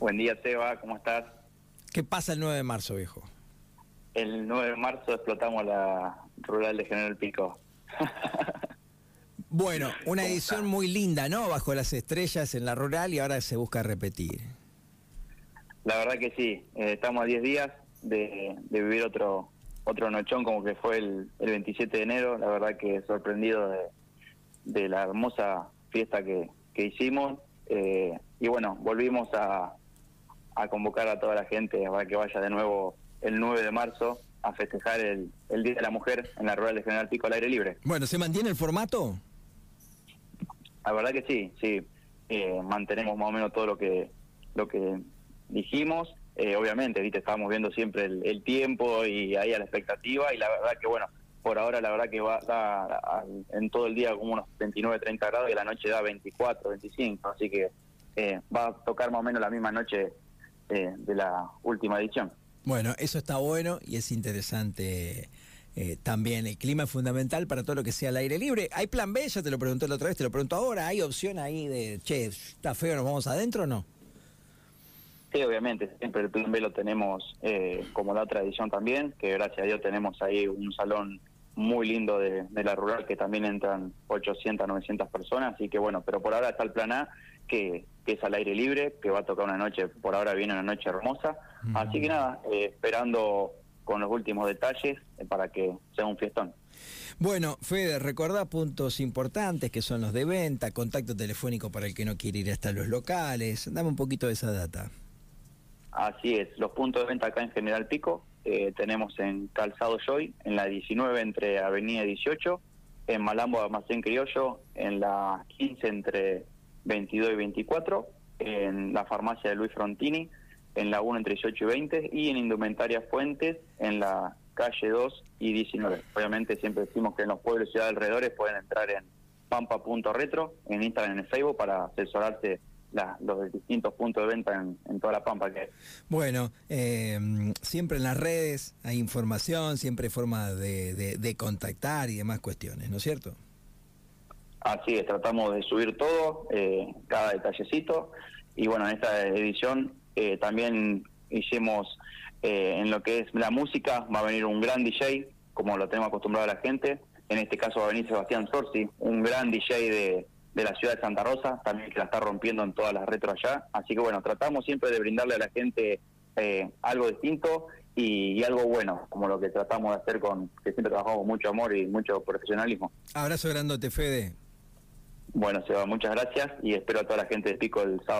Buen día, Seba, ¿cómo estás? ¿Qué pasa el 9 de marzo, viejo? El 9 de marzo explotamos la rural de General Pico. bueno, una edición muy linda, ¿no? Bajo las estrellas en la rural y ahora se busca repetir. La verdad que sí, eh, estamos a 10 días de, vivir otro otro nochón como que fue el, 27 de enero, la verdad que sorprendido de, la hermosa fiesta que, hicimos eh, y bueno, volvimos a, a convocar a toda la gente para que vaya de nuevo el 9 de marzo a festejar el, el Día de la Mujer en la Rural de General Pico al aire libre. Bueno, ¿se mantiene el formato? La verdad que sí, sí. Eh, mantenemos más o menos todo lo que lo que dijimos. Eh, obviamente, ¿viste? estábamos viendo siempre el, tiempo y ahí a la expectativa y la verdad que bueno, por ahora la verdad que va a, en todo el día como unos 29, 30 grados y la noche da 24, 25, así que eh, va a tocar más o menos la misma noche de la última edición. Bueno, eso está bueno y es interesante eh, también. El clima es fundamental para todo lo que sea al aire libre. ¿Hay plan B? Ya te lo pregunté la otra vez, te lo pregunto ahora. ¿Hay opción ahí de, che, está feo, nos vamos adentro o no? Sí, obviamente, siempre el plan B lo tenemos eh, como la otra edición también, que gracias a Dios tenemos ahí un salón muy lindo de, la rural que también entran 800, 900 personas, así que bueno, pero por ahora está el plan A que, es al aire libre, que va a tocar una noche, por ahora viene una noche hermosa, así que nada, eh, esperando con los últimos detalles eh, para que sea un fiestón. Bueno, Fede, recordá puntos importantes que son los de venta, contacto telefónico para el que no quiere ir hasta los locales, dame un poquito de esa data. Así es, los puntos de venta acá en General Pico, eh, tenemos en Calzado Joy, en la 19 entre Avenida 18, en Malambo Almacén Criollo, en la 15 entre 22 y 24, en la farmacia de Luis Frontini, en la 1 entre 18 y 20 y en Indumentaria Fuentes, en la calle 2 y 19. Obviamente siempre decimos que en los pueblos y ciudades alrededores pueden entrar en pampa.retro, en Instagram, en Facebook para asesorarse los distintos puntos de venta en, toda la Pampa que Bueno, eh, siempre en las redes hay información, siempre hay forma de, contactar y demás cuestiones, ¿no es cierto? Así es, tratamos de subir todo, eh, cada detallecito, y bueno, en esta edición eh, también hicimos en lo que es la música, va a venir un gran DJ, como lo tenemos acostumbrado a la gente, en este caso va a venir Sebastián Sorsi, un gran DJ de de la ciudad de Santa Rosa, también que la está rompiendo en todas las retro allá. Así que bueno, tratamos siempre de brindarle a la gente eh, algo distinto y, algo bueno, como lo que tratamos de hacer con, que siempre trabajamos mucho amor y mucho profesionalismo. Abrazo grandote, Fede. Bueno, Seba, muchas gracias y espero a toda la gente de Pico el sábado.